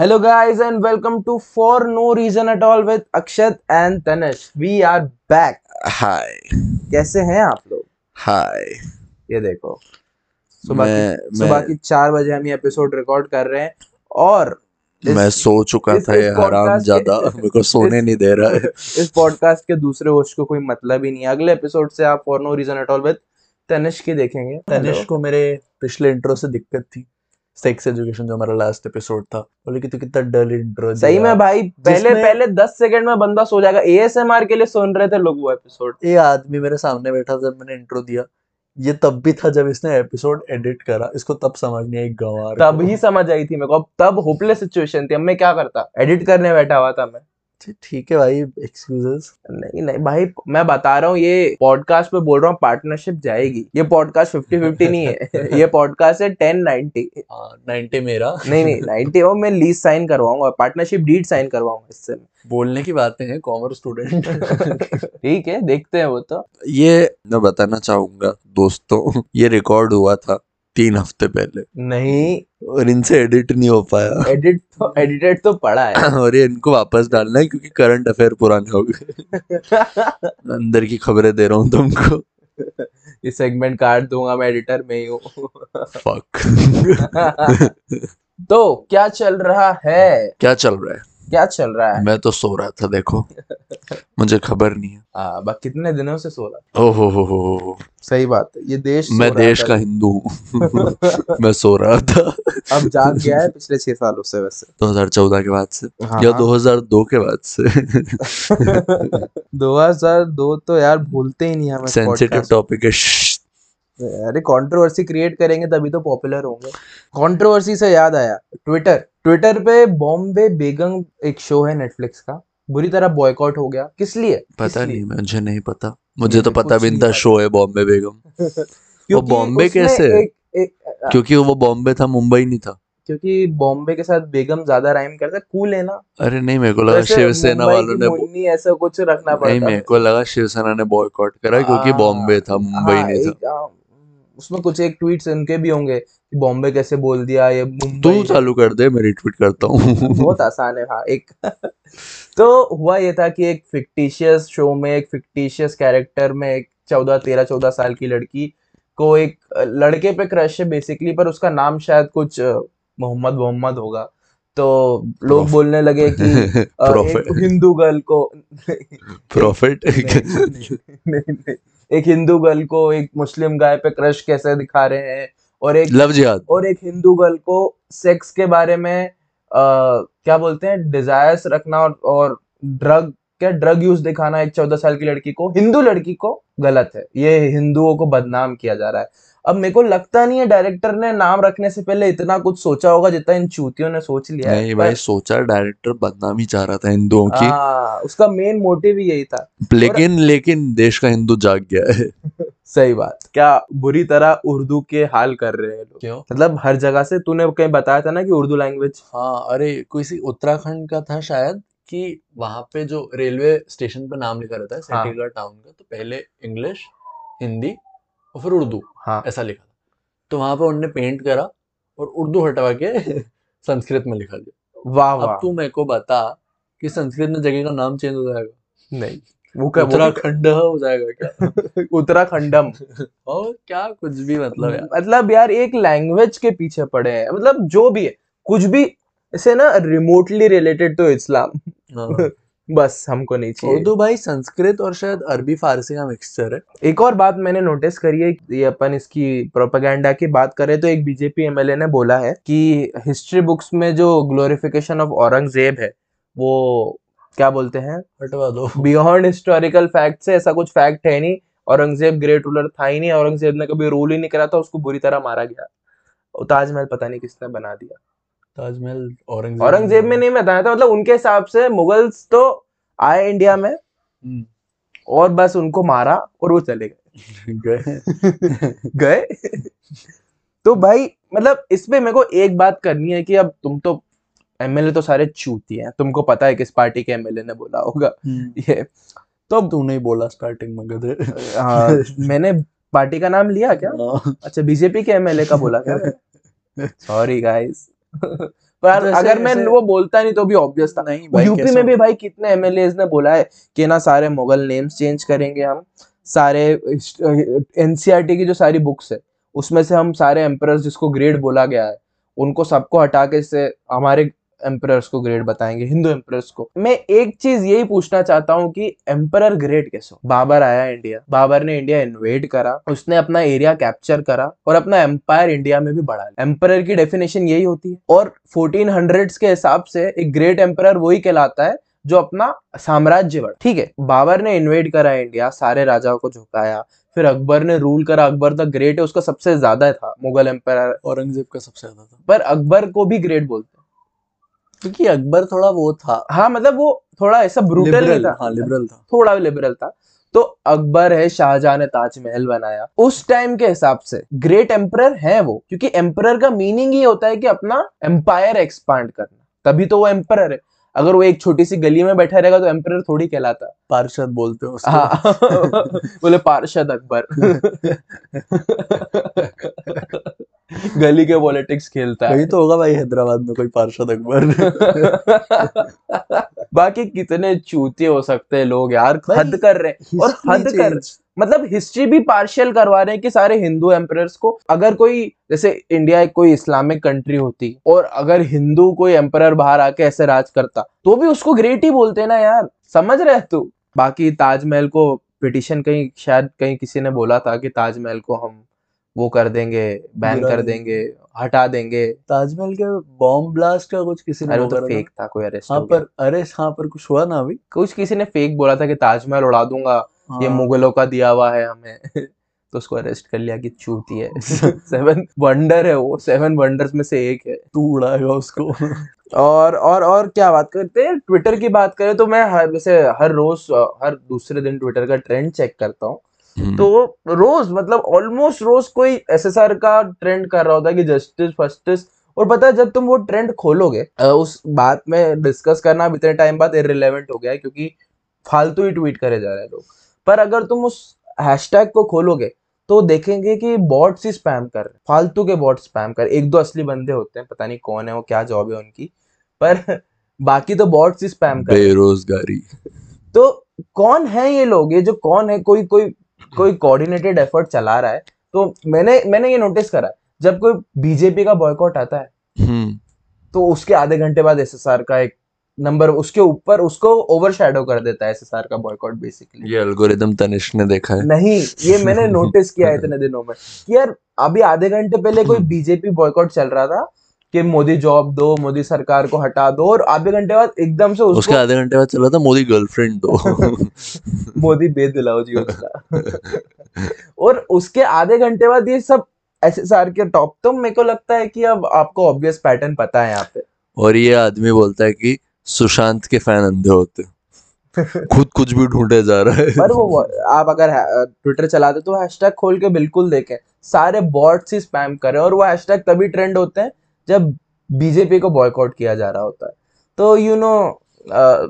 Hello, guys, and welcome to For No Reason at All with Akshat and Tanish. We are back. हाय कैसे हैं आप लोग? हाय ये देखो। सुबह की सुबह की चार बजे हम ये एपिसोड रिकॉर्ड कर रहे हैं और इस- मैं सो चुका इस- था इस ये हराम ज़्यादा। मेरे को सोने इस- नहीं दे रहा है। इस पॉडकास्ट के दूसरे होस्ट को कोई मतलब ही नहीं है। अगले एपिसोड से आप for no reason at all with Tanish के देखेंगे। तनिष को मेरे पिछले इंट्रो से दिक्कत थी। सेक्स एजुकेशन जो हमारा लास्ट एपिसोड था बोले कि तू कितना डल इंट्रो सही में भाई पहले पहले दस सेकंड में बंदा सो जाएगा। एएसएमआर के लिए सुन रहे थे लोग वो एपिसोड ये आदमी मेरे सामने बैठा जब मैंने इंट्रो दिया ये तब भी था जब इसने एपिसोड एडिट करा। इसको तब समझ नहीं आई गवार तब ही समझ आई थी मेरे को। अब तब होपलेस सिचुएशन थी। अब मैं क्या करता? एडिट करने बैठा हुआ था मैं। ठीक- है भाई एक्सक्यूजेस नहीं नहीं भाई मैं बता रहा हूँ ये पॉडकास्ट पे बोल रहा हूँ पार्टनरशिप जाएगी। ये पॉडकास्ट फिफ्टी फिफ्टी नहीं है। ये पॉडकास्ट है टेन नाइनटी नाइनटी मेरा। नहीं नहीं नाइनटी वो मैं लीज साइन करवाऊँगा पार्टनरशिप डीड साइन करवाऊँगा इससे बोलने की बातें हैं कॉमर्स स्टूडेंट ठीक है देखते हैं वो तो। ये मैं बताना चाहूँगा दोस्तों ये रिकॉर्ड हुआ था। तीन हफ़्ते पहले। नहीं। और इनसे एडिट नहीं हो पाया। एडिट तो एडिटेड तो पड़ा है। और ये इनको वापस डालना है क्योंकि करंट अफेयर पुराने हो गए। अंदर की खबरें दे रहा हूँ तुमको। ये सेगमेंट काट दूँगा मैं एडिटर में ही हूँ। फक तो क्या चल रहा है? क्या चल रहा है? क्या चल रहा है? मैं तो सो रहा था देखो। मुझे खबर नहीं है। हाँ बस कितने दिनों से सो रहा ओ हो हो हो हो सही बात है ये देश मैं देश का हिंदू हूँ। मैं सो रहा था। अब जाग गया है पिछले छह सालों से वैसे। 2014 के बाद से। हाँ, या 2002 के बाद से। 2002 तो यार भूलते ही नहीं हम सेंसिटिव टॉपिक है। अरे कंट्रोवर्सी क्रिएट करेंगे तभी तो पॉपुलर होंगे। कंट्रोवर्सी से याद आया ट्विटर ट्विटर पे बॉम्बे बेगम एक शो है नेटफ्लिक्स का। बुरी तरह बॉयकॉट हो गया। किस लिए? किस पता लिए? नहीं मुझे नहीं पता। मुझे तो पता भी था शो है बॉम्बे बेगम। क्योंकि बॉम्बे कैसे? एक, एक, क्योंकि वो बॉम्बे था मुंबई नहीं था। क्योंकि बॉम्बे के साथ बेगम ज़्यादा राइम करता है कूल है ना? अरे नहीं मेरे को लगा वैसे शिवसेना वालों ने मुन्नी ऐसा कुछ रखना नहीं मेरे को लगा शिवसेना ने बॉयकॉट करा क्योंकि बॉम्बे था मुंबई नहीं था। उसमें कुछ एक ट्वीट्स उनके भी होंगे। बॉम्बे कैसे बोल दिया ये तू चालू कर दे मैं रिट्वीट करता हूँ बहुत आसान है हाँ एक तो हुआ ये था कि एक फिक्टिशियस शो में एक फिक्टिशियस कैरेक्टर में एक चौदह तेरह चौदह साल की लड़की को एक लड़के पे क्रश है बेसिकली पर उसका नाम शायद कुछ मोहम्मद मोहम्मद होगा तो लोग बोलने लगे कि एक हिंदू गर्ल को प्रॉफिट नहीं, नहीं, नहीं, नहीं, एक हिंदू गर्ल को एक मुस्लिम गाय पे क्रश कैसे दिखा रहे हैं और एक लव जिहाद। और एक हिंदू गर्ल को सेक्स के बारे में आ, क्या बोलते हैं डिजायर्स रखना और, और ड्रग क्या ड्रग यूज़ दिखाना एक चौदह साल की लड़की को हिंदू लड़की को गलत है। ये हिंदुओं को बदनाम किया जा रहा है। अब मेरे को लगता नहीं है डायरेक्टर ने नाम रखने से पहले इतना कुछ सोचा होगा जितना इन चूतियों ने सोच लिया नहीं है भाई सोचा डायरेक्टर बदनामी चाह रहा था हिंदुओं की। हाँ, उसका मेन मोटिव ही यही था। लेकिन और... लेकिन देश का हिंदू जाग गया है। सही बात। क्या बुरी तरह उर्दू के हाल कर रहे हैं लोग? क्यों? मतलब हर जगह से तूने कहीं बताया था ना कि उर्दू लैंग्वेज हाँ अरे कोई उत्तराखंड का था शायद कि वहाँ पे जो रेलवे स्टेशन पे नाम लिखा रहता है हाँ। टाउन का तो पहले इंग्लिश हिंदी और फिर उर्दू हाँ। ऐसा लिखा था। तो वहाँ पे उन्होंने पेंट करा और उर्दू हटवा के संस्कृत में लिखा दिया। वाह वाह। तू मेरे को बता कि संस्कृत में जगह का नाम चेंज हो जाएगा। नहीं वो क्या उत्तराखंड हो जाएगा क्या? उत्तराखंडम। और क्या कुछ भी मतलब यार। मतलब यार एक लैंग्वेज के पीछे पड़े हैं। मतलब जो भी है कुछ भी इसे ना रिमोटली रिलेटेड टू इस्लाम। बस हमको नहीं चाहिए। उर्दू भाई संस्कृत और शायद अरबी फारसी का मिक्सचर है। एक और बात मैंने नोटिस करी है ये अपन इसकी प्रोपेगेंडा की बात करें तो एक बीजेपी एमएलए ने बोला है कि हिस्ट्री बुक्स में जो ग्लोरिफिकेशन ऑफ़ औरंगज़ेब है वो क्या बोलते हैं? हटवा दो। बियॉन्ड हिस्टोरिकल फैक्ट से ऐसा कुछ फैक्ट है नहीं। औरंगज़ेब ग्रेट रूलर था ही नहीं औरंगज़ेब ने कभी रूल ही नहीं करा था उसको बुरी तरह मारा गया। ताजमहल पता नहीं किसने बना दिया। ताजमहल औरंगज़ेब औरंगज़ेब में नहीं बताया था मतलब उनके हिसाब से मुगल्स तो आए इंडिया में हम्म, और बस उनको मारा और वो चले गए। गए। तो भाई मतलब इसमें मेरे को एक बात करनी है कि अब तुम तो एमएलए तो सारे चूती हैं तुमको पता है किस पार्टी के एमएलए ने बोला होगा। ये तो तूने ही बोला स्टार्टिंग में गधे। हाँ, मैंने पार्टी का नाम लिया क्या? हाँ। अच्छा बीजेपी के एमएलए का बोला क्या? सॉरी गाइस पर अगर मैं वो बोलता नहीं तो भी ऑब्वियस था। नहीं भाई यूपी में भी भाई कितने एमएलए ने बोला है कि ना सारे मुगल नेम्स चेंज करेंगे हम सारे एनसीईआरटी की जो सारी बुक्स है उसमें से हम सारे एम्पर जिसको ग्रेड बोला गया है उनको सबको हटा के से हमारे एम्परर्स को ग्रेड बताएँगे हिंदू एम्परर्स को। मैं एक चीज़ यही पूछना चाहता हूँ कि एम्परर ग्रेड कैसे हो? बाबर आया इंडिया बाबर ने इंडिया इन्वेड करा उसने अपना एरिया कैप्चर करा और अपना एम्पायर इंडिया में भी बढ़ा एम्परर की डेफिनेशन यही होती है। और 1400s के हिसाब से एक ग्रेट एम्परर वही कहलाता है जो अपना साम्राज्य बढ़ा। ठीक है बाबर ने इन्वेड करा इंडिया सारे राजाओं को झुकाया फिर अकबर ने रूल करा। अकबर द ग्रेट है उसका सबसे ज़्यादा था मुगल एम्पायर औरंगज़ेब का सबसे ज़्यादा था। पर अकबर को भी ग्रेट बोलते क्योंकि अकबर थोड़ा वो था। हाँ मतलब वो थोड़ा ऐसा ब्रूटल था। हाँ लिबरल था। थोड़ा लिबरल था। तो अकबर है शाहजहां ने ताजमहल बनाया। उस टाइम के हिसाब से ग्रेट एम्परर है वो। क्योंकि एम्परर का मीनिंग ये होता है कि अपना एम्पायर एक्सपांड करना। तभी तो वो एम्परर है। अगर वो एक छोटी सी गली में बैठा रहेगा तो एम्परर थोड़ी कहलाता। पार्षद बोलते हो हाँ। बोले पार्षद अकबर। गली के पॉलिटिक्स खेलता है। तो होगा भाई हैदराबाद में कोई पार्षद अकबर। बाकी कितने चूते हो सकते हैं लोग यार हद कर रहे हैं। और हद कर मतलब हिस्ट्री भी पार्शियल करवा रहे हैं कि सारे हिंदू एम्परर्स को अगर कोई जैसे इंडिया एक कोई इस्लामिक कंट्री होती और अगर हिंदू कोई एम्परर बाहर आके ऐसे राज करता तो भी उसको ग्रेट ही बोलते ना यार। समझ रहे हैं तू? बाकी ताजमहल को पिटिशन कहीं शायद कहीं किसी ने बोला था कि ताजमहल को हम वो कर देंगे बैन कर देंगे। हटा देंगे। ताजमहल के बॉम्ब ब्लास्ट का कुछ किसी ने अरे वो वो तो फेक था कोई अरेस्ट हाँ पर अरे हाँ पर कुछ हुआ ना अभी? कुछ किसी ने फेक बोला था कि ताजमहल उड़ा दूँगा हाँ। ये मुगलों का दिया हुआ है हमें। तो उसको अरेस्ट कर लिया कि चूती है। सेवन वंडर है वो सेवन वंडर्स में से एक है। तू उड़ाएगा उसको। और और और क्या बात करते हैं? ट्विटर की बात करें तो मैं हर वैसे हर रोज हर दूसरे दिन ट्विटर का ट्रेंड चेक करता हूँ। तो रोज मतलब ऑलमोस्ट रोज कोई एसएसआर का ट्रेंड कर रहा होता है कि जस्टिस फस्टिस और पता है जब तुम वो ट्रेंड खोलोगे उस बात में डिस्कस करना अब इतने टाइम बाद इरेलेवेंट हो गया है क्योंकि फालतू ही ट्वीट करे जा रहे हैं लोग। पर अगर तुम उस हैशटैग को खोलोगे तो देखेंगे कि बॉट्स ही स्पैम कर रहे हैं। फालतू के बॉट्स स्पैम कर एक दो असली बंदे होते हैं पता नहीं कौन है वो क्या जॉब है उनकी पर बाकी तो बॉट्स ही स्पैम कर बेरोजगारी। तो कौन है ये लोग? ये जो कौन है? कोई कोई कोई कोऑर्डिनेटेड एफर्ट चला रहा है तो मैंने मैंने ये नोटिस करा जब कोई बीजेपी का बॉयकॉट आता है हम्म। तो उसके आधे घंटे बाद एसएसआर का एक नंबर उसके ऊपर उसको ओवरशैडो कर देता है एसएसआर का बॉयकॉट बेसिकली ये एल्गोरिदम तनिष्क ने देखा है। नहीं ये मैंने नोटिस किया है इतने दिनों में कि यार अभी आधे घंटे पहले कोई बीजेपी बॉयकॉट चल रहा था कि मोदी जॉब दो मोदी सरकार को हटा दो और आधे घंटे बाद एकदम से उसको उसके आधे घंटे बाद चला था मोदी गर्लफ्रेंड दो। मोदी बेद दिलाओ जी उसका और उसके आधे घंटे बाद ये सब एसएसआर के टॉप तो मेरे को लगता है कि अब आपको ऑब्वियस पैटर्न पता है यहाँ पे। और ये आदमी बोलता है कि सुशांत के फ़ैन अंधे होते। खुद कुछ भी ढूंढे जा रहा है। पर वो आप अगर ट्विटर चलाते तो हैशटैग खोल के बिल्कुल देखें। सारे बॉट्स ही स्पैम करें और वो हैशटैग तभी ट्रेंड होते हैं जब बीजेपी को बॉयकॉट किया जा रहा होता है। तो यू नो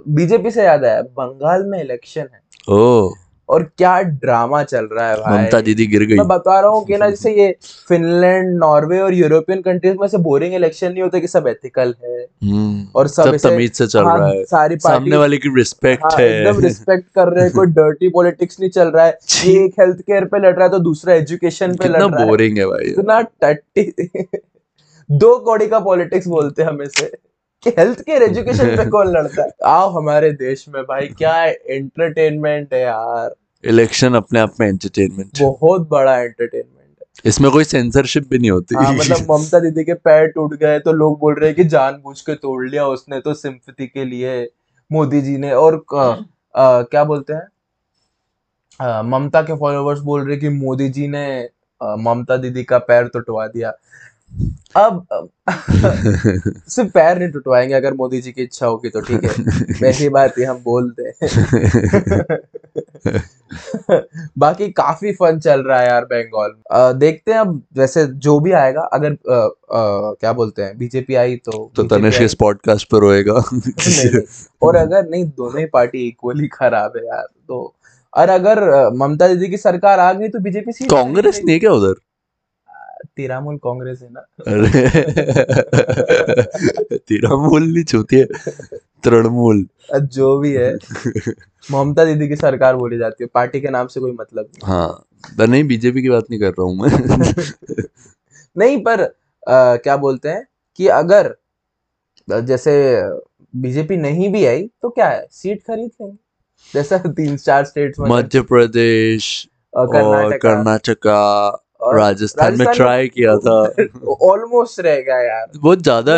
बीजेपी से याद आया बंगाल में इलेक्शन है। ओ। और क्या ड्रामा चल रहा है भाई। ममता दीदी गिर गई। मैं बता रहा हूँ कि ना जैसे ये फिनलैंड नॉर्वे और यूरोपियन कंट्रीज़ में से बोरिंग इलेक्शन नहीं होता कि सब एथिकल है। हम्म, और सब सब तमीज से चल हाँ, रहा है। सारी सामने वाले की रिस्पेक्ट हाँ, है। एकदम रिस्पेक्ट कर रहे हैं कोई डर्टी पॉलिटिक्स नहीं चल रहा है। एक हेल्थ केयर पे लड़ रहा है तो दूसरा एजुकेशन पे लड़ रहा है। बोरिंग है भाई। इतना टट्टी दो कौड़ी का पॉलिटिक्स बोलते हैं हमें से कि हेल्थ केयर एजुकेशन पे कौन लड़ता है? आओ हमारे देश में भाई क्या एंटरटेनमेंट है यार? इलेक्शन अपने आप में एंटरटेनमेंट बहुत बड़ा एंटरटेनमेंट है। इसमें कोई सेंसरशिप भी नहीं होती। हाँ मतलब ममता दीदी के पैर टूट गए तो लोग बोल रहे हैं कि जानबूझ के तोड़ लिया उसने तो सिंपथी के लिए मोदी जी ने। और अ, अ, क्या बोलते हैं? ममता के फॉलोअर्स बोल रहे हैं कि मोदी जी ने ममता दीदी का पैर टुटवा दिया। अब अब सिर्फ़ पैर नहीं टुटवाएँगे अगर मोदी जी की इच्छा होगी तो ठीक है। वैसी बात ही हम बोल दे। बाकी काफ़ी फन चल रहा है यार बंगाल में देखते हैं अब वैसे जो भी आएगा अगर अ, अ, क्या बोलते हैं बीजेपी आई तो तो तनिष्क इस पॉडकास्ट पर नहीं। और अगर नहीं दोनों ही पार्टी इक्वली खराब है यार तो और अगर ममता दीदी की सरकार आ गई तो बीजेपी कांग्रेस नहीं है क्या उधर? तिरामुल कांग्रेस है ना? अरे। तेरा मूल नहीं छूती है तृणमूल। जो भी है। ममता दीदी की सरकार बोली जाती है पार्टी के नाम से कोई मतलब नहीं। हाँ पर नहीं बीजेपी की बात नहीं कर रहा हूँ मैं। नहीं पर अ, क्या बोलते हैं कि अगर जैसे बीजेपी नहीं भी आई तो क्या है? सीट खरीद लेंगे। जैसा तीन चार स्टेट्स मध्य प्रदेश और कर्नाटका राजस्थान में ट्राई किया था। ऑलमोस्ट रह गया यार। बहुत ज़्यादा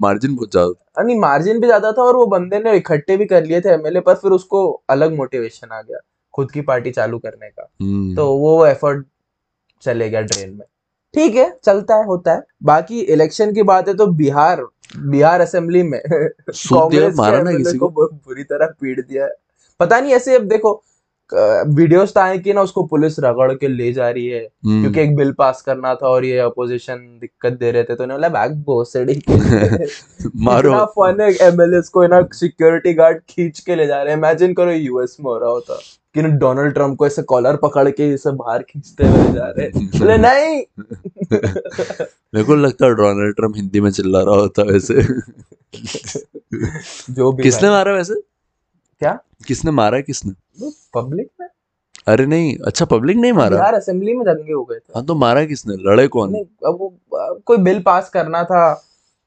मार्जिन बहुत ज़्यादा। नहीं मार्जिन भी ज़्यादा था और वो बंदे ने इकट्ठे भी कर लिए थे एमएलए पर फिर उसको अलग मोटिवेशन आ गया खुद की पार्टी चालू करने का। हम्म, तो वो एफर्ट चले गया ड्रेन में। ठीक है चलता है होता है। बाकी इलेक्शन की बात है तो बिहार बिहार असेंबली में कांग्रेस को। बुरी तरह पीट दिया है। पता नहीं ऐसे अब देखो वीडियोस तो आए कि ना उसको पुलिस रगड़ के ले जा रही है हम्म, क्योंकि एक बिल पास करना था और ये अपोजिशन दिक्कत दे रहे थे तो उन्होंने बोला बैग भोसड़ी। मारो। फन है एमएलए को ना सिक्योरिटी गार्ड खींच के ले जा रहे हैं। इमेजिन करो यूएस में हो रहा होता कि ना डोनाल्ड ट्रंप को ऐसे कॉलर पकड़ के इसे बाहर खींचते हुए जा रहे बोले नहीं! मेरे को लगता है डोनाल्ड ट्रंप हिंदी में चिल्ला रहा होता वैसे। जो भी किसने मारा वैसे? क्या? किसने मारा किसने? पब्लिक में? अरे नहीं अच्छा पब्लिक नहीं मारा? बिहार असेंबली में दंगे हो गए थे। हाँ तो मारा किसने? लड़े कौन? नहीं अब वो कोई बिल पास करना था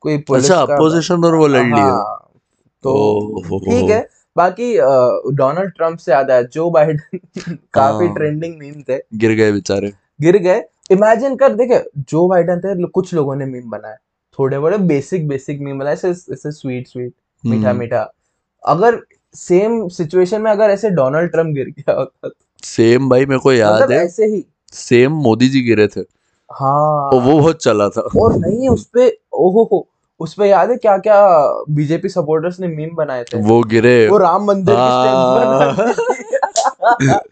कोई पुलिस अच्छा अपोजिशन और वो लड़ हाँ, तो ठीक है बाकी डोनाल्ड ट्रंप से याद आया जो बाइडन काफ़ी हाँ। ट्रेंडिंग मीम थे। गिर गए बेचारे। गिर गए। इमेजिन कर देखे जो बाइडन थे कुछ लोगों ने मीम बनाए थोड़े बड़े बेसिक बेसिक मीम बनाए स्वीट स्वीट मीठा हम्म, मीठा। अगर सेम सिचुएशन में अगर ऐसे डोनाल्ड ट्रंप गिर गया होता तो सेम भाई मेरे को याद मतलब है। ऐसे ही। सेम मोदी जी गिरे थे। हाँ। और वो बहुत चला था। और नहीं उसपे ओहो हो उस पे याद है क्या क्या बीजेपी सपोर्टर्स ने मीम बनाए थे? वो गिरे। वो राम मंदिर हाँ।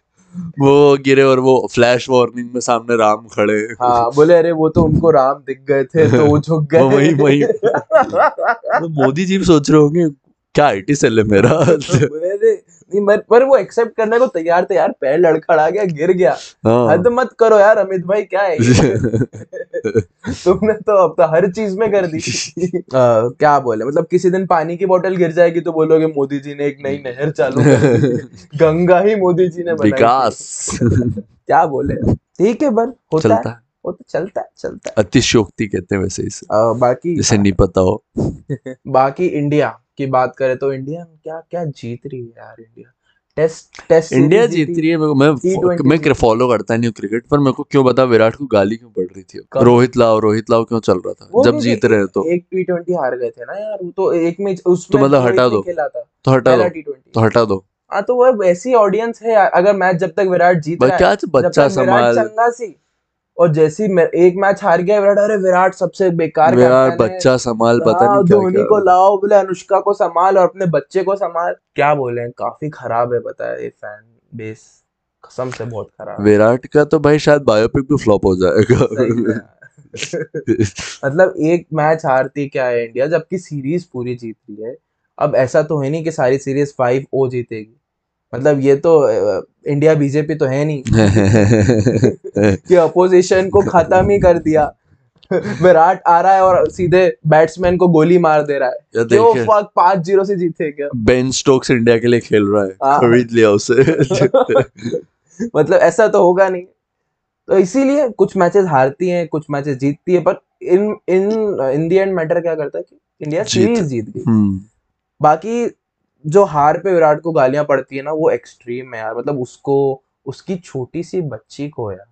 वो गिरे और वो फ्लैश वार्निंग में सामने राम खड़े। हाँ बोले अरे वो तो उनको राम दिख गए थे तो वो झुक गए वही- वही। तो मोदी जी भी सोच रहे होंगे क्या आईटी सेल है मेरा? नहीं मर, पर वो एक्सेप्ट करने को तैयार थे यार। पैर लड़खड़ा गया गिर गया। हाँ। हद मत करो यार अमित भाई क्या है तुमने तो अब तो हर चीज़ में कर दी। आ, क्या बोले? मतलब किसी दिन पानी की बोतल गिर जाएगी तो बोलोगे मोदी जी ने एक नई नहर चालू गंगा ही मोदी जी ने विकास। क्या बोले? ठीक है बर होता चलता है। वो तो चलता है चलता है। अतिशयोक्ति कहते हैं वैसे इसे। आ, बाकी जिसे नहीं पता हो। बाकी इंडिया। की बात करें तो इंडिया क्या क्या जीत रही है यार इंडिया? टेस्ट टेस्ट इंडिया जीत रही है मैं T20 मैं फॉलो करता नहीं हूँ क्रिकेट पर मेरे को क्यों बता विराट को गाली क्यों पड़ रही थी? रोहित लाओ रोहित लाओ क्यों चल रहा था? जब जीत रहे तो। एक टी ट्वेंटी हार गए थे ना यार वो तो एक में उसमें तो मतलब हटा दो। तो हटा दो। तो हटा दो। हाँ तो वो ऐसी ऑडियंस है अगर मैच जब तक विराट जीत रहा है क्या बच्चा संभाल चंगा सी और जैसी एक मैच हार गया विराट अरे विराट सबसे बेकार है। बच्चा संभाल पता हाँ, नहीं क्या धोनी को लाओ बोले अनुष्का को संभाल और अपने बच्चे को संभाल। क्या बोले काफ़ी खराब है पता है ये फ़ैन बेस कसम से बहुत खराब विराट का तो भाई शायद बायोपिक भी फ्लॉप हो जाएगा। मतलब एक मैच हारती क्या है इंडिया जबकि सीरीज़ पूरी जीत रही है। अब ऐसा तो है नहीं कि सारी सीरीज़ फाइव ओ जीतेगी। मतलब ये तो इंडिया बीजेपी तो है नहीं। कि अपोजिशन को खत्म ही कर दिया। विराट आ रहा है और सीधे बैट्समैन को गोली मार दे रहा है। क्यों फक पाँच ज़ीरो से जीते क्या? बेन स्टोक्स इंडिया के लिए खेल रहा है। हाँ। खरीद लिया उसे। मतलब ऐसा तो होगा नहीं। तो इसीलिए कुछ मैचेस हारती हैं कुछ मैचेस जीतती है पर इन इन इन दी एंड मैटर क्या करता है कि इंडिया। सीरीज़ जीत गई। हम्म। बाकी जो हार पे विराट को गालियाँ पड़ती है ना वो एक्सट्रीम है यार। मतलब उसको उसकी छोटी सी बच्ची को यार।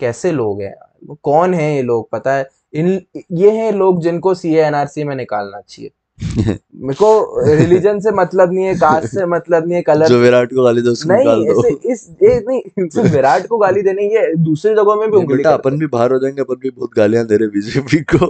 कैसे लोग हैं यार? वो कौन है ये लोग? पता है इन ये हैं लोग जिनको सी एनआरसी में निकालना चाहिए। मेरे को रिलीजन से मतलब नहीं है कास्ट से मतलब नहीं है कलर जो विराट को गाली दो उसको निकाल नहीं दो इस ये नहीं सिर्फ़ विराट को गाली देने ये दूसरी जगहों में भी उंगली बेटा अपन भी बाहर हो जाएँगे अपन भी बहुत गालियाँ दे रहे बीजेपी को।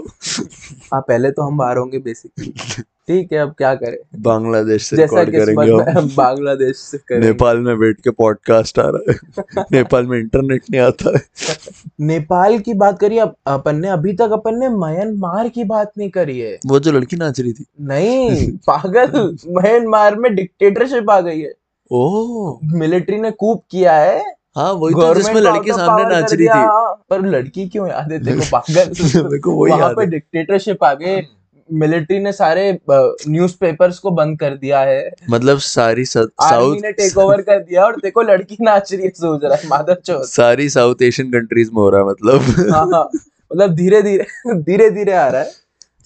हाँ पहले तो हम बाहर होंगे बेसिकली ठीक है अब क्या करें? बांग्लादेश से रिकॉर्ड करेंगे बांग्लादेश से करेंगे। नेपाल में बैठ के पॉडकास्ट आ रहा है। नेपाल में इंटरनेट नहीं आता है। नेपाल की बात करिए अब अपन ने अभी तक अपन ने म्यांमार की बात नहीं करी है। वो जो लड़की नाच रही थी। नहीं पागल म्यांमार में डिक्टेटरशिप आ गई है। ओह। मिलिट्री ने कूप किया है। हाँ वही तो जिसमें लड़की सामने नाच रही थी। हाँ। पर लड़की क्यों याद है? देखो पागल। वही पे है। डिक्टेटरशिप आ गए। मिलिट्री ने सारे न्यूज़पेपर्स को बंद कर दिया है। मतलब सारी सा- आर्मी ने टेक ओवर कर दिया और देखो लड़की नाच रही है सोच रहा है चौथ सारी साउथ एशियन कंट्रीज़ में हो रहा है मतलब। हाँ हाँ। मतलब धीरे धीरे धीरे धीरे आ रहा है।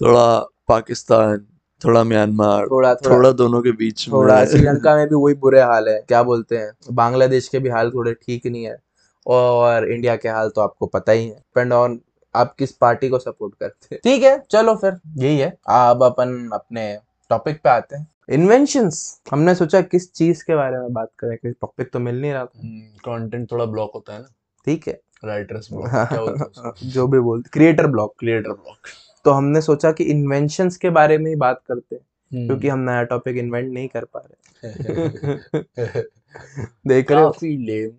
थोड़ा पाकिस्तान थोड़ा म्यांमार थोड़ा थोड़ा। थोड़ा दोनों के बीच में। थोड़ा श्रीलंका में भी वही बुरे हाल है क्या बोलते हैं? बांग्लादेश के भी हाल थोड़े ठीक नहीं है और इंडिया के हाल तो आपको पता ही है। डिपेंड ऑन आप किस पार्टी को सपोर्ट करते हैं? ठीक है चलो फिर यही है। अब अपन अपने टॉपिक पे आते हैं। इन्वेंशंस हमने सोचा किस चीज़ के बारे में बात करें कि टॉपिक तो मिल नहीं रहा था। कंटेंट थोड़ा ब्लॉक होता है ना। ठीक है। राइटर्स ब्लॉक जो भी बोलते क्रिएटर ब्लॉक क्रिएटर ब्लॉक तो हमने सोचा कि इन्वेंशंस के बारे में ही बात करते हैं हम्म। क्योंकि हम नया टॉपिक इन्वेंट नहीं कर पा रहे। देख रहे हो? लेम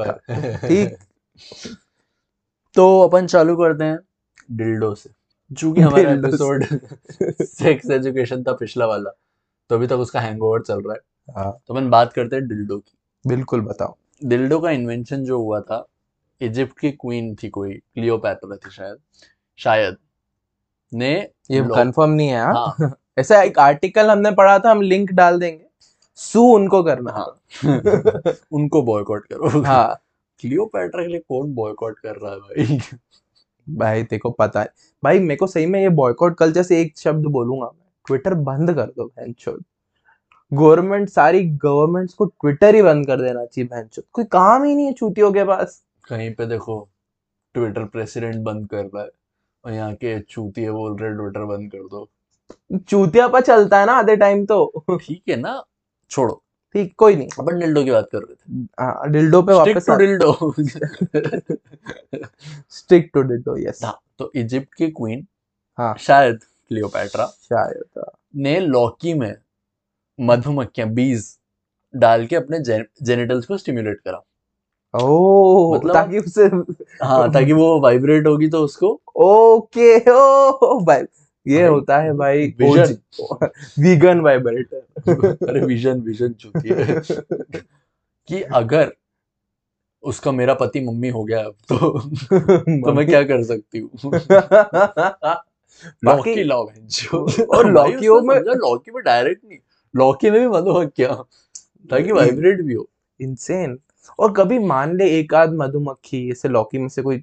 पर। ठीक। तो अपन चालू करते हैं डिल्डो से। चूँकि हमारा एपिसोड सेक्स एजुकेशन था पिछला वाला तो अभी तक उसका हैंगओवर चल रहा है। हाँ। तो अपन बात करते हैं डिल्डो की। बिल्कुल बताओ। डिल्डो का इन्वेंशन जो हुआ था इजिप्ट की क्वीन थी कोई क्लियोपैट्रा थी शायद शायद ने ये कंफर्म नहीं है हाँ? हाँ। ऐसा एक आर्टिकल हमने पढ़ा था हम लिंक डाल देंगे। सू उनको करना हाँ। उनको बॉयकॉट करो। हाँ। क्लियोपैट्रा के लिए कौन बॉयकॉट कर रहा है भाई? भाई देखो पता है। भाई मेरे को सही में ये बॉयकॉट कल्चर से एक शब्द बोलूँगा मैं। ट्विटर बंद कर दो बहनचोद गवर्नमेंट सारी गवर्नमेंट्स को ट्विटर ही बंद कर देना चाहिए बहनचोद कोई काम ही नहीं है चूतियों के पास। कहीं पे देखो ट्विटर प्रेसिडेंट बंद कर रहा है और यहाँ के चूतिए बोल रहे ट्विटर बंद कर दो। चूतिया पर चलता है ना आधे टाइम तो। ठीक है ना? छोड़ो। ठीक कोई नहीं। अपन डिल्डो की बात कर रहे थे। हाँ, डिल्डो पे वापस to dildo stick to dildo yes हाँ, तो इजिप्ट की क्वीन हाँ। शायद क्लियोपैट्रा शायद ने लॉकी में मधुमक्खियाँ बीज डाल के अपने जेनिटल्स को स्टिमुलेट करा। ओ मतलब- ताकि उसे हाँ ताकि वो वाइब्रेट होगी तो उसको ओके ओ भाई ये होता है भाई vision. वीगन वाइब्रेटर अरे विजन विजन चुकी है। कि अगर उसका मेरा पति मम्मी हो गया अब तो तो मैं क्या कर सकती हूँ? लॉकी लॉ है जो। और लॉकियों में- लॉकी में डायरेक्ट नहीं। लॉकी में भी मधुमक्खियाँ ताकि वाइब्रेट भी हो। इंसेन और कभी मान ले एक आध मधुमक्खी ऐसे लौकी में से कोई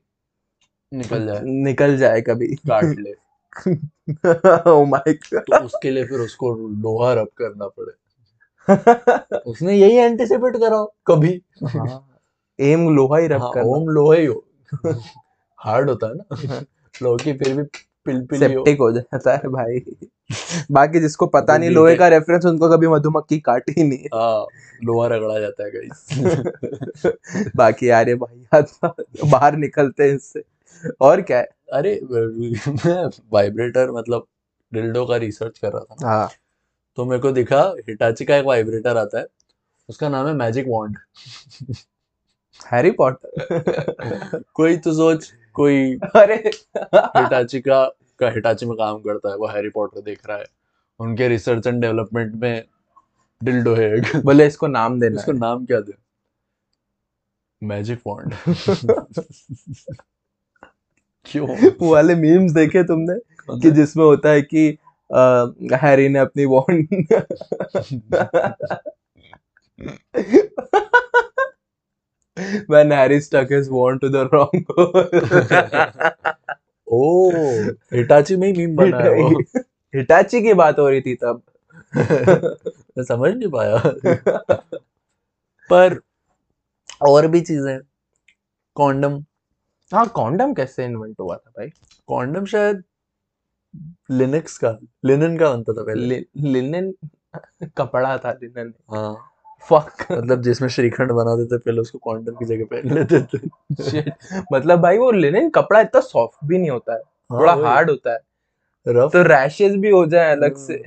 निकल जाए। निकल जाए कभी। काट ले। ओ माय तो उसके लिए फिर उसको लोहा रब करना पड़े। उसने यही एंटिसिपेट करा कभी। एम लोहा ही रब हाँ, करना। ओम लोहा ही हो। हार्ड होता है ना? लौकी फिर भी पिलपिली हो। सेप्टिक हो जाता है भाई। बाकी जिसको पता नहीं लोहे का रेफरेंस उनको कभी मधुमक्खी काटी ही नहीं हाँ। लोहा रगड़ा जाता है बाकी यार ये भाई बाहर निकलते हैं इससे। और क्या है? अरे मैं वाइब्रेटर मतलब डिल्डो का रिसर्च कर रहा था हाँ। तो मेरे को दिखा हिटाची का एक वाइब्रेटर आता है उसका नाम है मैजिक वॉन्ड हैरी पॉटर कोई तो सोच कोई अरे। हिटाची का का हिटाची में काम करता है वो हैरी पॉटर देख रहा है उनके रिसर्च एंड डेवलपमेंट में डिल्डो है बोले इसको नाम देना इसको नाम क्या दे? मैजिक वॉन्ड क्यों? वो वाले मीम्स देखे तुमने? कि जिसमें होता है कि हैरी ने अपनी wand when Harry stuck his wand to the wrong. O Hitachi में ही मीम बना है वो. हिटाची की बात हो रही थी तब. मैं समझ नहीं पाया. पर और भी चीज़ें कॉन्डम हाँ कॉन्डम कैसे इन्वेंट हुआ था भाई? कॉन्डम शायद लिनक्स का लिनन का बनता था पहले। लिनन कपड़ा था लिनन हाँ। फक मतलब जिसमें श्रीखंड बनाते थे पहले उसको कॉन्डम की जगह पहन लेते थे। मतलब भाई वो लिनन कपड़ा इतना सॉफ्ट भी नहीं होता है। थोड़ा हार्ड होता है। रफ तो रैशेस भी हो जाए अलग से।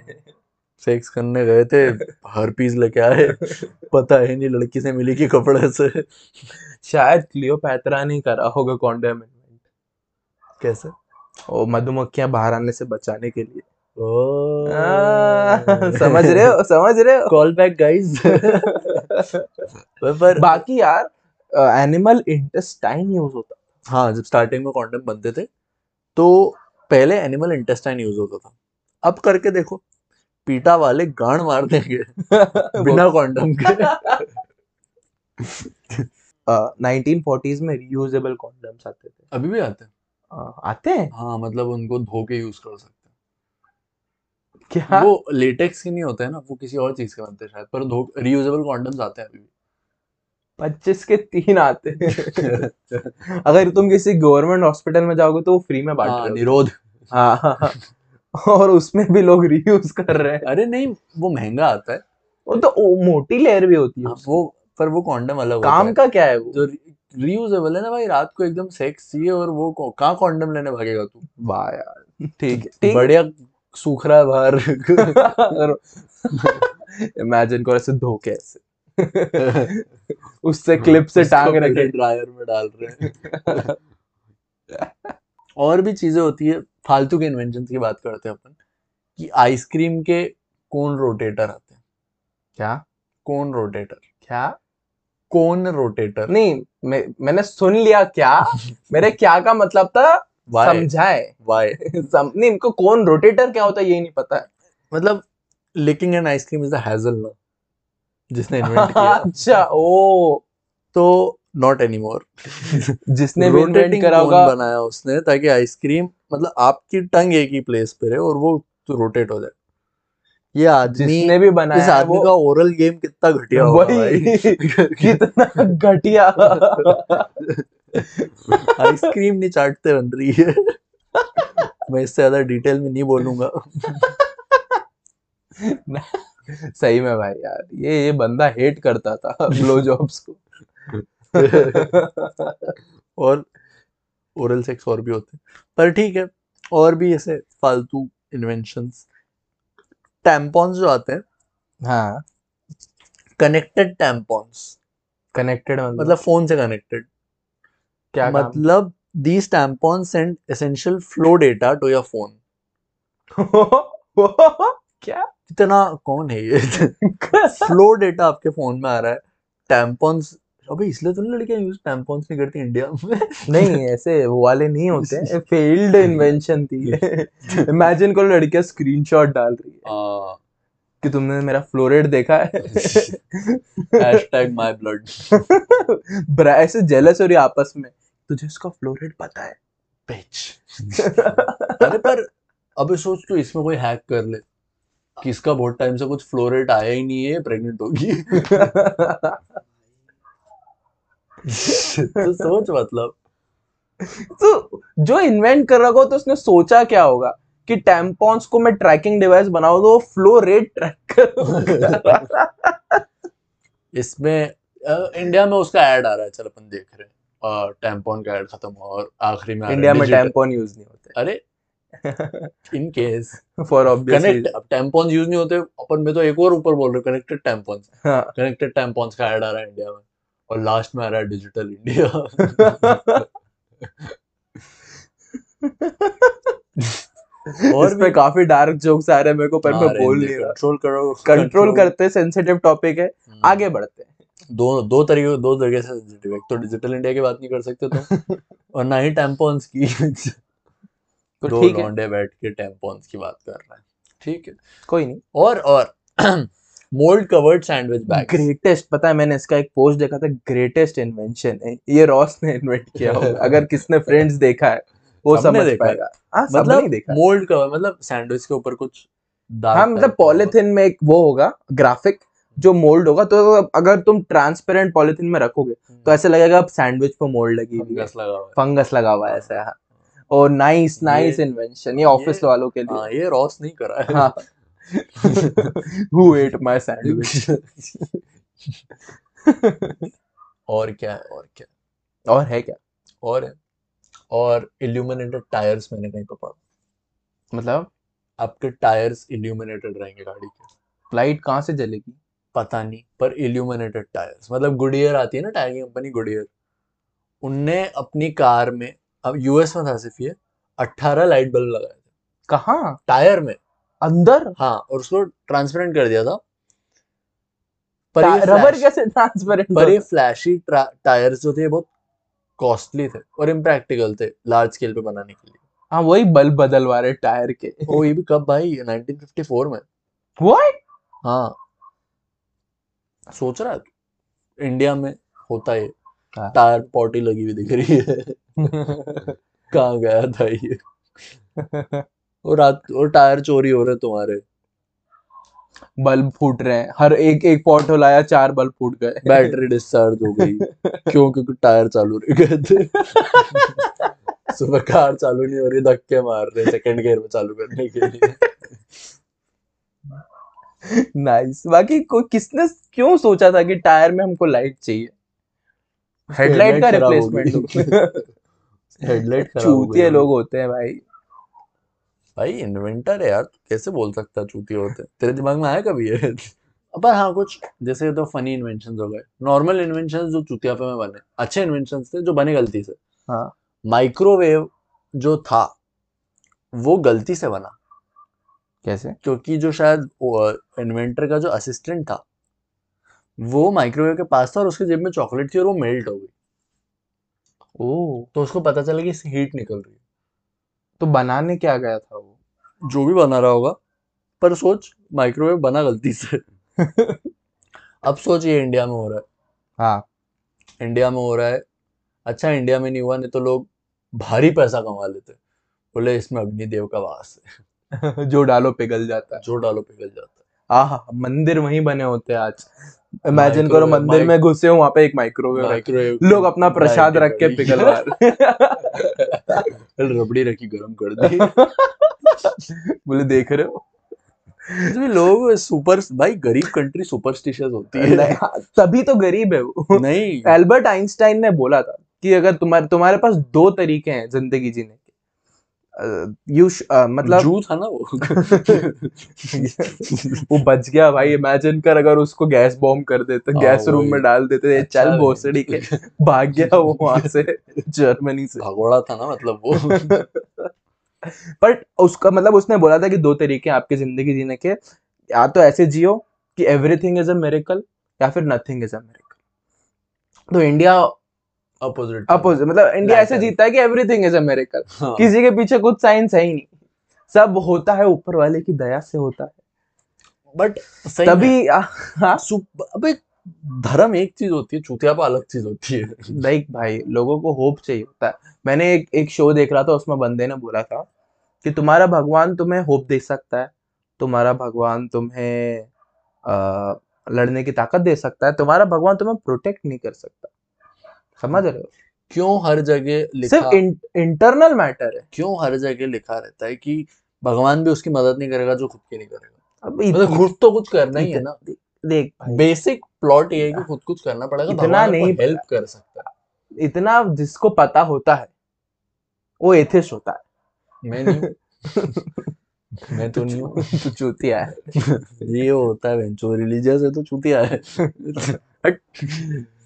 सेक्स करने गए थे हर पीस लेके आए। पता है नहीं लड़की से मिली कि कपड़े से। शायद क्लियो क्लियोपैत्रा ने करा होगा कॉन्डम इन्वेंट कैसे? वो मधुमक्खियाँ बाहर आने से बचाने के लिए। ओ। समझ रहे हो समझ रहे हो। कॉल बैक गाइस पर बाकी यार एनिमल इंटेस्टाइन यूज़ होता हाँ जब स्टार्टिंग में कॉन्डम बनते थे तो पहले एनिमल इंटेस्टाइन यूज़ होता था। अब करके देखो पीटा वाले गांड मार देंगे बिना कॉन्डम के। नाइनटीन फोर्टीज में रियूजेबल कॉन्डम्स आते थे। अभी भी आते हैं। अ, आते हैं? हाँ मतलब उनको धो के यूज़ कर सकते क्या? वो लेटेक्स के नहीं होते हैं ना वो किसी और चीज़ के बनते हैं शायद पर धो रियूजेबल कॉन्डम्स आते हैं अभी भी। पच्चीस के तीन आते हैं। अगर तुम किसी गवर्नमेंट हॉस्पिटल में जाओगे तो वो फ्री में बांट हाँ रहे निरोध। हाँ हाँ हाँ। और उसमें भी लोग रीयूज कर रहे हैं। अरे नहीं वो महँगा आता है। वो तो मोटी लेयर भी होती है हाँ, वो पर वो कॉन्डम अलग होता काम है। का क्या है वो? जो रीयूजेबल है ना भाई रात को एकदम सेक्स चाहिए और वो कहाँ कॉन्डम लेने भागेगा तू? वाह यार। ठीक है बढ़िया सूख रहा है बाहर। इमेजिन करो ऐसे धोखे ऐसे। उससे क्लिप से टांग रखे। ड्रायर में डाल रहे हैं। और भी चीज़ें होती है। फालतू के इन्वेंशन की बात करते हैं अपन कि आइसक्रीम के कोन रोटेटर आते हैं। क्या? कोन रोटेटर क्या? Cone rotator? नहीं मैं मैंने सुन लिया क्या? मेरे क्या का मतलब था? समझाए। वाई सम, नहीं इनको कौन रोटेटर क्या होता है ये नहीं पता है। मतलब licking an ice cream is the hazelnut जिसने इन्वेंट किया। अच्छा ओ। तो नॉट एनी मोर जिसने रोटेटिंग करा होगा। बनाया उसने ताकि आइसक्रीम मतलब आपकी टंग एक ही प्लेस पे रहे और वो रोटेट हो जाए। ये आदमी जिसने भी बनाया इस आदमी का ओरल गेम कितना घटिया होगा भाई। वही कितना घटिया। आइसक्रीम नहीं चाटते बन रही है। मैं इससे ज़्यादा डिटेल में नहीं बोलूँगा। सही में भाई यार ये ये बंदा हेट करता था ब्लो जॉब्स को। और ओरल सेक्स और भी होते पर ठीक है और भी ऐसे फालतू इन्वेंशंस टैम्पॉन्स जो आते हैं हाँ। कनेक्टेड टैम्पॉन्स कनेक्टेड मतलब? मतलब फ़ोन से कनेक्टेड क्या मतलब these tampons send essential flow data to your phone क्या? इतना कौन है ये? फ्लो डेटा आपके फ़ोन में आ रहा है। टैम्पॉन्स अबे इसलिए तो लड़कियाँ यूज़ टैम्पॉन्स नहीं करती इंडिया में? नहीं ऐसे वो वाले नहीं होते फेल्ड इन्वेंशन थी। इमेजिन करो लड़कियाँ स्क्रीनशॉट डाल रही है कि तुमने मेरा फ्लोरेट देखा है। हैशटैग माय ब्लड ब्रा ऐसे जेलस हो रही आपस में। तुझे इसका फ्लोरेट पता है। बिच अरे पर अबे सोच तू इसमें कोई हैक कर ले कि इसका बहुत टाइम से कुछ फ्लोरेट आया ही नहीं है प्रेग्नेंट होगी। तो सोच मतलब। तो जो इन्वेंट कर रहा होगा तो उसने सोचा क्या होगा? कि टैम्पॉन्स को मैं ट्रैकिंग डिवाइस बनाऊ तो फ्लो रेट ट्रैक कर इसमें इंडिया में उसका ऐड आ रहा है चल अपन देख रहे हैं। टैम्पॉन का ऐड खत्म हुआ और आखिरी में इंडिया में टैम्पॉन यूज़ नहीं होते। अरे in case for obvious connect अब टैम्पॉन्स यूज़ नहीं होते अपन में तो एक और ऊपर बोल रहे कनेक्टेड टैम्पॉन्स कनेक्टेड टैम्पॉन्स का ऐड आ रहा है इंडिया में। और लास्ट में आ रहा है डिजिटल इंडिया और और इस पे भी- काफ़ी डार्क जोक्स आ रहे हैं मेरे को पर मैं बोल नहीं रहा। कंट्रोल करो कंट्रोल करते सेंसिटिव टॉपिक है। हम्म। आगे बढ़ते हैं। दो दो तरीके दो तरीके से सेंसिटिव तो डिजिटल इंडिया की बात नहीं कर सकते तुम और ना ही टेम्पोन्स की। तो दो लौंडे बैठ के टेम्पोन्स की बात कर रहे हैं। ठीक है। कोई नहीं। और और mould covered sandwich bag greatest पता है मैंने इसका एक पोस्ट देखा था ग्रेटेस्ट इन्वेंशन है ये रॉस ने इन्वेंट किया होगा अगर किसने फ्रेंड्स देखा है वो समझ देखा पाएगा। हाँ मतलब। मोल्ड कवर मतलब सैंडविच के ऊपर कुछ हाँ मतलब। पॉलिथिन में एक वो होगा ग्राफिक जो मोल्ड होगा तो अगर तुम ट्रांसपेरेंट पॉलिथिन में रखोगे तो ऐसे लगेगा अब सैंडविच पे मोल्ड लगी हुई है। फंगस लगा हुआ है। फंगस लगा हुआ है ऐसे हाँ। और नाइस नाइस इन्वेंशन ये ऑफ़िस वालों के लिए। हाँ ये रॉस नहीं करा है। हाँ हु एट माय सैंडविच और क्या है और क्या है? और है क्या? और है। और इल्यूमिनेटेड टायर्स मैंने कहीं पर पढ़ा। मतलब? आपके टायर्स इल्यूमिनेटेड रहेंगे गाड़ी के। लाइट कहाँ से जलेगी? पता नहीं पर इल्यूमिनेटेड टायर्स मतलब गुडियर आती है ना टायर की कंपनी गुडियर उनने अपनी कार में अब यूएस में था सिर्फ़ ये 18 लाइट बल्ब लगाए थे। कहाँ? टायर में। अंदर? हाँ और उसको ट्रांसपेरेंट कर दिया था। पर रबर कैसे ट्रांसपेरेंट पर ये फ्लैशी टायर्स जो थे बहुत कॉस्टली थे और इम्प्रैक्टिकल थे लार्ज स्केल पे बनाने के लिए। हाँ वही बल्ब बदलवा रहे टायर के। ओ ये भी कब भाई? 1954 में। व्हाट हाँ। सोच रहा है? इंडिया में होता है हाँ। टायर पॉटी लगी हुई दिख रही है। कहाँ गया था ये? और रात और टायर चोरी हो रहे तुम्हारे। बल्ब फूट रहे हैं। हर एक एक पॉट लाया चार बल्ब फूट गए। बैटरी डिस्चार्ज हो गई। क्यों? क्योंकि टायर चालू रह गए थे सुबह कार चालू नहीं हो रही धक्के मार रहे सेकंड गियर में चालू करने के लिए। नाइस बाकी कोई किसने क्यों सोचा था कि टायर में हमको लाइट चाहिए? हेडलाइट का रिप्लेसमेंट हेडलाइट चूतिए लोग होते हैं भाई। भाई इन्वेंटर है यार तू कैसे बोल सकता है चूतिया होते तेरे दिमाग में आया कभी ये? पर हाँ कुछ जैसे तो फनी इन्वेंशन हो गए। नॉर्मल इन्वेंशन जो चूतियापे में बने अच्छे इन्वेंशन थे जो बने गलती से। हाँ। माइक्रोवेव जो था वो गलती से बना। कैसे? क्योंकि जो शायद इन्वेंटर का जो असिस्टेंट था वो माइक्रोवेव के पास था और उसके जेब में चॉकलेट थी और वो मेल्ट हो गई। ओ तो उसको पता चला कि हीट निकल रही है। तो बनाने क्या गया था वो? जो भी बना रहा होगा पर सोच माइक्रोवेव बना गलती से। अब सोच ये इंडिया में हो रहा है। हाँ। इंडिया में हो रहा है। अच्छा इंडिया में नहीं हुआ नहीं तो लोग भारी पैसा कमा लेते। बोले इसमें अग्निदेव का वास है। जो डालो पिघल जाता है। जो डालो पिघल जाता आहा मंदिर वहीं बने होते हैं आज। इमेजिन करो मंदिर में घुसे हो वहाँ पे एक माइक्रोवेव माइक्रोवेव लोग अपना प्रसाद रख के पिघलवा रहे रबड़ी रखी गरम कर दी। बोले देख रहे हो? लोग सुपर भाई गरीब कंट्री सुपरस्टिशियस होती है। नहीं, हाँ, तभी तो गरीब है वो। नहीं। एल्बर्ट आइंस्टाइन ने बोला था कि अगर तुम्हारे तुम्हारे पास दो तरीके हैं ज़िंदगी जीने के यू मतलब जू था ना वो? वो बच गया भाई इमेजिन कर अगर उसको गैस बॉम्ब कर देते गैस रूम में डाल देते अच्छा चल भोसड़ी के भाग गया वो वहाँ से जर्मनी से। भगोड़ा था ना मतलब वो। बट उसका मतलब उसने बोला था कि दो तरीके आपकी ज़िंदगी जीने के। या तो ऐसे जियो कि एवरीथिंग इज़ अ मिरेकल या फिर नथिंग इज़ अ मिरेकल तो इंडिया अपोजिट अपोजिट मतलब इंडिया ऐसे. जीता है कि एवरीथिंग इज़ अ मिरेकल हाँ। किसी के पीछे कुछ साइंस है ही नहीं. सब होता है ऊपर वाले की दया से होता है. बट तभी हाँ? अबे धर्म एक चीज़ होती है चूतियापा अलग चीज़ होती है. लाइक भाई लोगों को होप चाहिए होता है. मैंने एक एक शो देख रहा था उसमें बंदे ने बोला था कि तुम्हारा भगवान तुम्हें होप दे सकता है. तुम्हारा भगवान तुम्हें आ, लड़ने की ताकत दे सकता है. तुम्हारा भगवान तुम्हें प्रोटेक्ट नहीं कर सकता. समझ रहे हो? क्यों हर जगह लिखा सिर्फ़ इंटरनल मैटर है। क्यों हर जगह लिखा रहता है कि भगवान भी उसकी मदद नहीं करेगा जो खुद की नहीं करेगा? अब मतलब खुद तो कुछ करना ही है ना। देख बेसिक प्लॉट ये है कि खुद कुछ करना पड़ेगा इतना नहीं हेल्प कर सकता इतना जिसको पता होता है वो एथिस्ट होता है। मैं नहीं मैं तो नहीं हूँ। तू चूतिया है। ये होता है रिलीजियस है तो चूतिया है।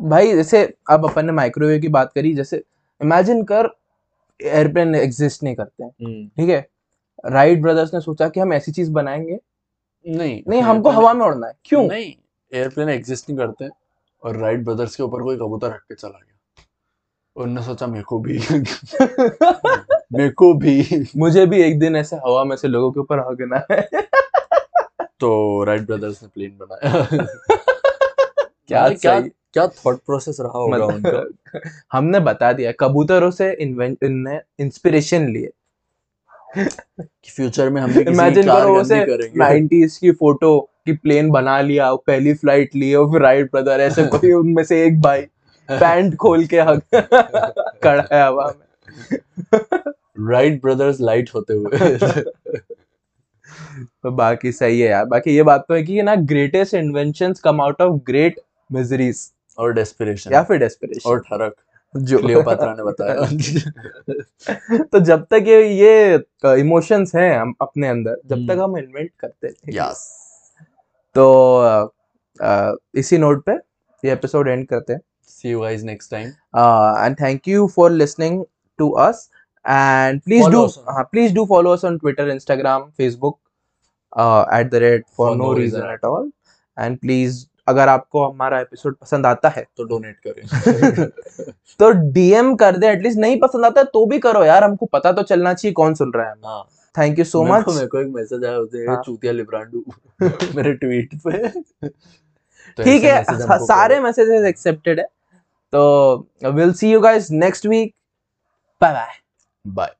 भाई जैसे अब अपन ने माइक्रोवेव की बात करी जैसे इमेजिन कर एयरप्लेन एग्जिस्ट नहीं करते हैं हम्म, ठीक है? राइट ब्रदर्स ने सोचा कि हम ऐसी चीज़ बनाएँगे। नहीं नहीं हमको हवा में उड़ना है। क्यों? नहीं एयरप्लेन एग्जिस्ट नहीं करते और राइट ब्रदर्स के ऊपर कोई कबूतर रख के चला गया। उनने सोचा मेरे को भी। मेरे को भी। मुझे भी एक दिन ऐसे हवा में से लोगों के ऊपर हगना है। तो राइट ब्रदर्स ने प्लेन बनाया। क्या क्या क्या थॉट प्रोसेस रहा होगा उनका? मतलब हमने बता दिया कबूतरों से इंस्पिरेशन लिए। कि फ्यूचर में हम इमेजिन करो उसे करेंगे। 90s की फ़ोटो की प्लेन बना लिया पहली फ़्लाइट लिए और फिर राइट ब्रदर ऐसे कोई उनमें से एक भाई पैंट खोल के हग खड़ा है हवा में। राइट ब्रदर्स लाइट होते हुए। तो बाकी सही है यार बाकी ये बात तो है कि ना greatest inventions come out of great miseries और डेस्पिरेशन या फिर डेस्पिरेशन और ठरक जो क्लियोपात्रा ने बताया तो जब तक ये ये इमोशंस हैं हम अपने अंदर जब तक हम्म। हम इन्वेंट करते हैं यस तो अ, अ, इसी नोट पे ये एपिसोड एंड करते हैं see you guys next time uh, and please Follow do us on- uh, please do follow us on twitter instagram facebook uh, at the rate for, For no, no reason, reason. at all and please अगर आपको हमारा episode पसंद आता है तो donate करें। तो DM कर दे एटलीस्ट नहीं पसंद आता तो भी करो यार हमको पता तो चलना चाहिए कौन सुन रहा है हाँ। थैंक यू सो मच मेरे को एक मैसेज आया उसने हाँ। चूतिया लिब्रांडू मेरे ट्वीट पे। तो ठीक है हमको सारे मैसेजेस एक्सेप्टेड है। तो will see you guys next week bye bye bye